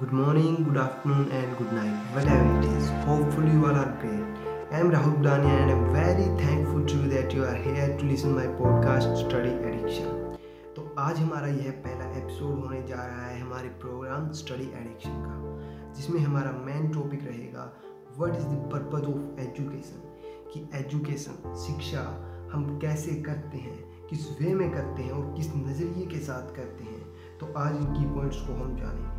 Good morning, good afternoon, and good night, whatever it is. Hopefully, you all are great. I am Rahul Dania, and I'm very thankful to you that you are here to listen my podcast Study Addiction. तो आज हमारा यह पहला episode होने जा रहा है हमारे प्रोग्राम स्टडी एडिक्शन का जिसमें हमारा मेन टॉपिक रहेगा what is the purpose of education कि एजुकेशन शिक्षा हम कैसे करते हैं किस वे में करते हैं और किस नज़रिए के साथ करते हैं तो आज इन की पॉइंट्स को हम जानेंगे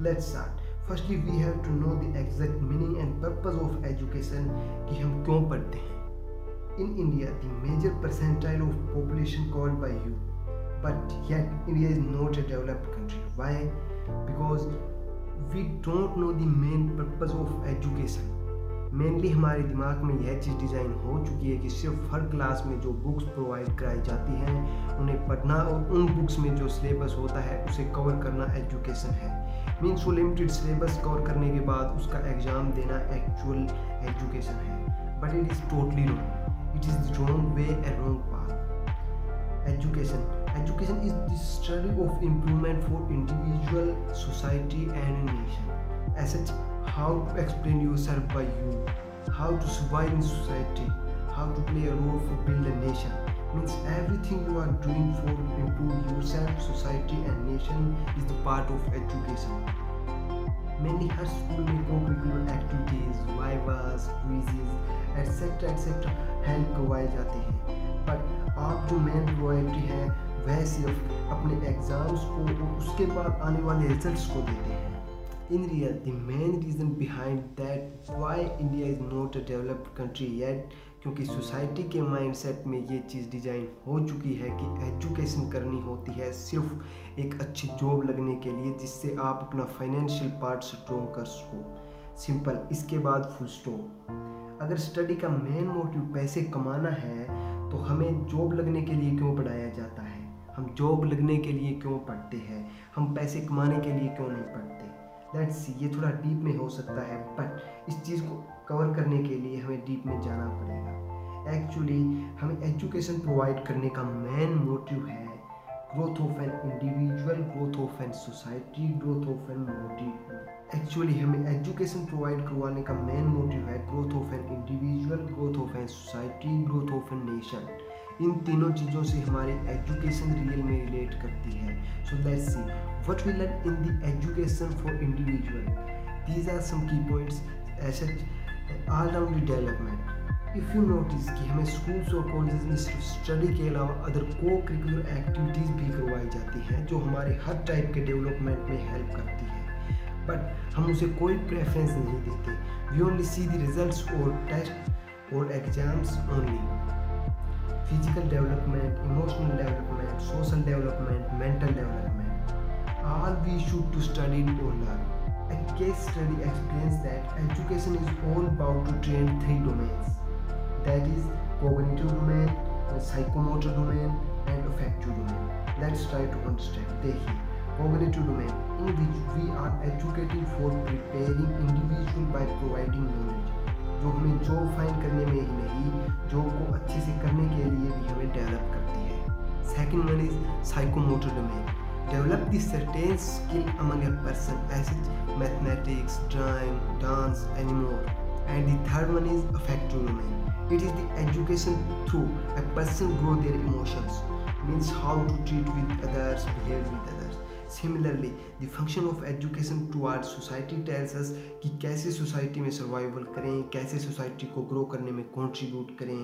let's start firstly we have to know the exact meaning and purpose of education कि हम क्यों पढ़ते हैं। In India the major percentile of population called by you but yet India is not a developed country why because we don't know the main purpose of education mainly हमारे दिमाग में यह चीज़ design हो चुकी है कि सिर्फ़ हर क्लास में जो बुक्स प्रोवाइड कराई जाती हैं, उन्हें पढ़ना और उन बुक्स में जो सिलेबस होता है, उसे कवर करना एजुकेशन है। मीन्स वो लिमिटेड सिलेबस कवर करने के बाद उसका एग्ज़ाम देना एक्चुअल एजुकेशन है but it is totally wrong it is wrong way a wrong path education education is the study of improvement for individual society and nation as how to explain yourself by you, how to survive in society, how to play a role for build a nation. Means everything you are doing for improve yourself, society and nation is the part of education. Many हर school में co-curricular activities vivas, quizzes, etc. etc. Help करवाए जाते हैं पर आप जो main priority है वह सिर्फ़ अपने एग्ज़ाम्स को और उसके बाद आने वाले रिजल्ट्स को देते हैं in real the main reason behind that, why India is not a developed country yet, क्योंकि सोसाइटी के माइंडसेट में ये चीज़ डिज़ाइन हो चुकी है कि एजुकेशन करनी होती है सिर्फ़ एक अच्छी जॉब लगने के लिए, जिससे आप अपना फाइनेंशियल पार्ट स्ट्रॉन्ग कर सको। सिंपल इसके बाद फुल स्टॉप अगर स्टडी का मेन मोटिव पैसे कमाना है तो हमें जॉब लगने के लिए क्यों पढ़ाया जाता है? हम जॉब लगने के लिए क्यों पढ़ते हैं? हम पैसे कमाने के लिए क्यों नहीं पढ़ते? लेट्स सी ये थोड़ा डीप में हो सकता है बट इस चीज़ को कवर करने के लिए हमें डीप में जाना पड़ेगा। एक्चुअली हमें एजुकेशन प्रोवाइड करने का मेन मोटिव है growth of an individual growth of an society growth of an motive actually हमें एजुकेशन प्रोवाइड करवाने का मेन मोटिव है growth of an individual growth of an society growth of an nation इन तीनों चीज़ों से हमारी education real में relate करती है। So let's see what we learn in the education for individual these are some key points ऐसे all the development if you notice कि हमें स्कूल्स और कॉलेज में सिर्फ़ स्टडी के अलावा अदर को करिकुलर एक्टिविटीज़ भी करवाई जाती हैं, जो हमारे हर टाइप के डेवलपमेंट में हेल्प करती है। बट हम उसे कोई प्रेफरेंस नहीं देते। We only see the results और टेस्ट और exams only physical development, emotional development, social development, mental development. All we should to study to learn. A case study explains that education is all about to train three domains. That is cognitive domain, psychomotor domain, and affective domain. Let's try to understand. Dekhi, cognitive domain in which we are educating for preparing individual by providing knowledge जो हमें job find करने में ही नहीं job को अच्छे से करने के लिए भी हमें डेवलप करती है। Second one is psychomotor domain develop the certain skill among person as mathematics drawing dance anymore and the one is affective domain it is the education through a person grow their emotions means how to treat with others behave with others similarly the function of education toward society tells us कि कैसे society में survival करें कैसे society को grow करने में contribute करें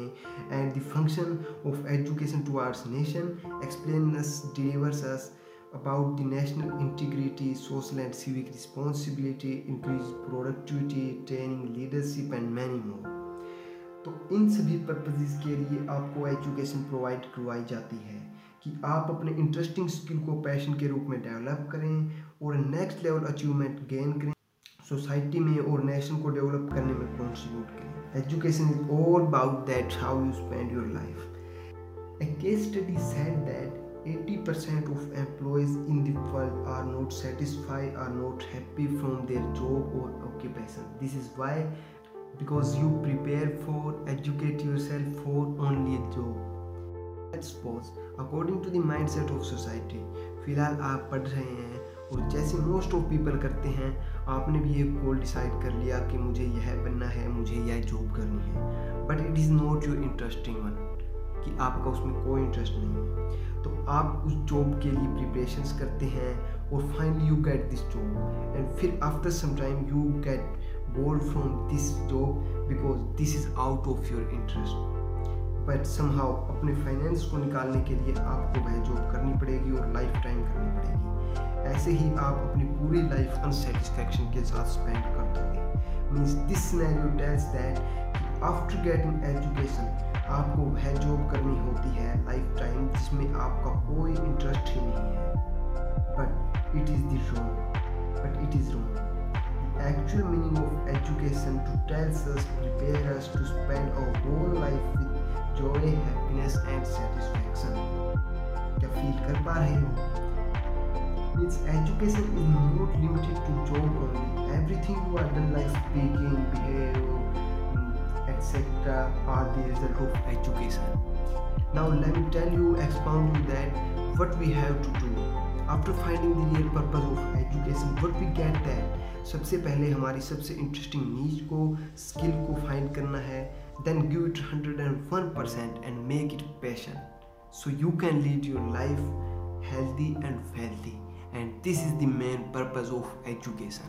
and the function of education towards nation explain delivers us about the national integrity, social and civic responsibility, increased productivity, training, leadership and many. तो इन सभी पर्पजेज के लिए आपको एजुकेशन प्रोवाइड करवाई जाती है कि आप अपने इंटरेस्टिंग स्किल को पैशन के रूप में डेवलप करें और नेक्स्ट लेवल अचीवमेंट गेन करें सोसाइटी में और नेशन को डेवलप करने में कॉन्ट्रीब्यूट करें education is all about that how you spend your life a case study said that 80% of employees in the world are not satisfied are not happy from their job or occupation this is why because you prepare for educate yourself for only a job suppose according to the mindset of society फ़िलहाल आप पढ़ रहे हैं और जैसे most of people करते हैं, आपने भी एक गोल डिसाइड कर लिया कि मुझे यह बनना है, मुझे यह जॉब करनी है। But it is not your interesting one कि आपका उसमें कोई इंटरेस्ट नहीं है। तो आप उस जॉब के लिए प्रिपरेशंस करते हैं और finally you get this job and फिर after some time you get bored from this job because this is out of your interest but somehow अपने फाइनेंस को निकालने के लिए आपको वह जॉब करनी पड़ेगी और लाइफ टाइम करनी पड़ेगी। ऐसे ही आप अपनी पूरी लाइफ अनसेटिस्फैक्शन के साथ स्पेंड कर दोगे। Means this scenario tells that after getting education आपको वह जॉब करनी होती है लाइफ टाइम जिसमें आपका कोई इंटरेस्ट ही नहीं है। But it is the wrong but it is wrong actual meaning of education to tells us, prepare us to spend our whole life joy, happiness and satisfaction. क्या फील कर पा रहे हो means education is not limited to job only everything you are done like speaking behave etc are the result of education now let me tell you expound on that what we have to do after finding the real purpose of education what we get that सबसे पहले हमारी सबसे interesting need को skill को find करना है then give it 101% and make it passion. So you can lead your life healthy and wealthy. And this is the main purpose of education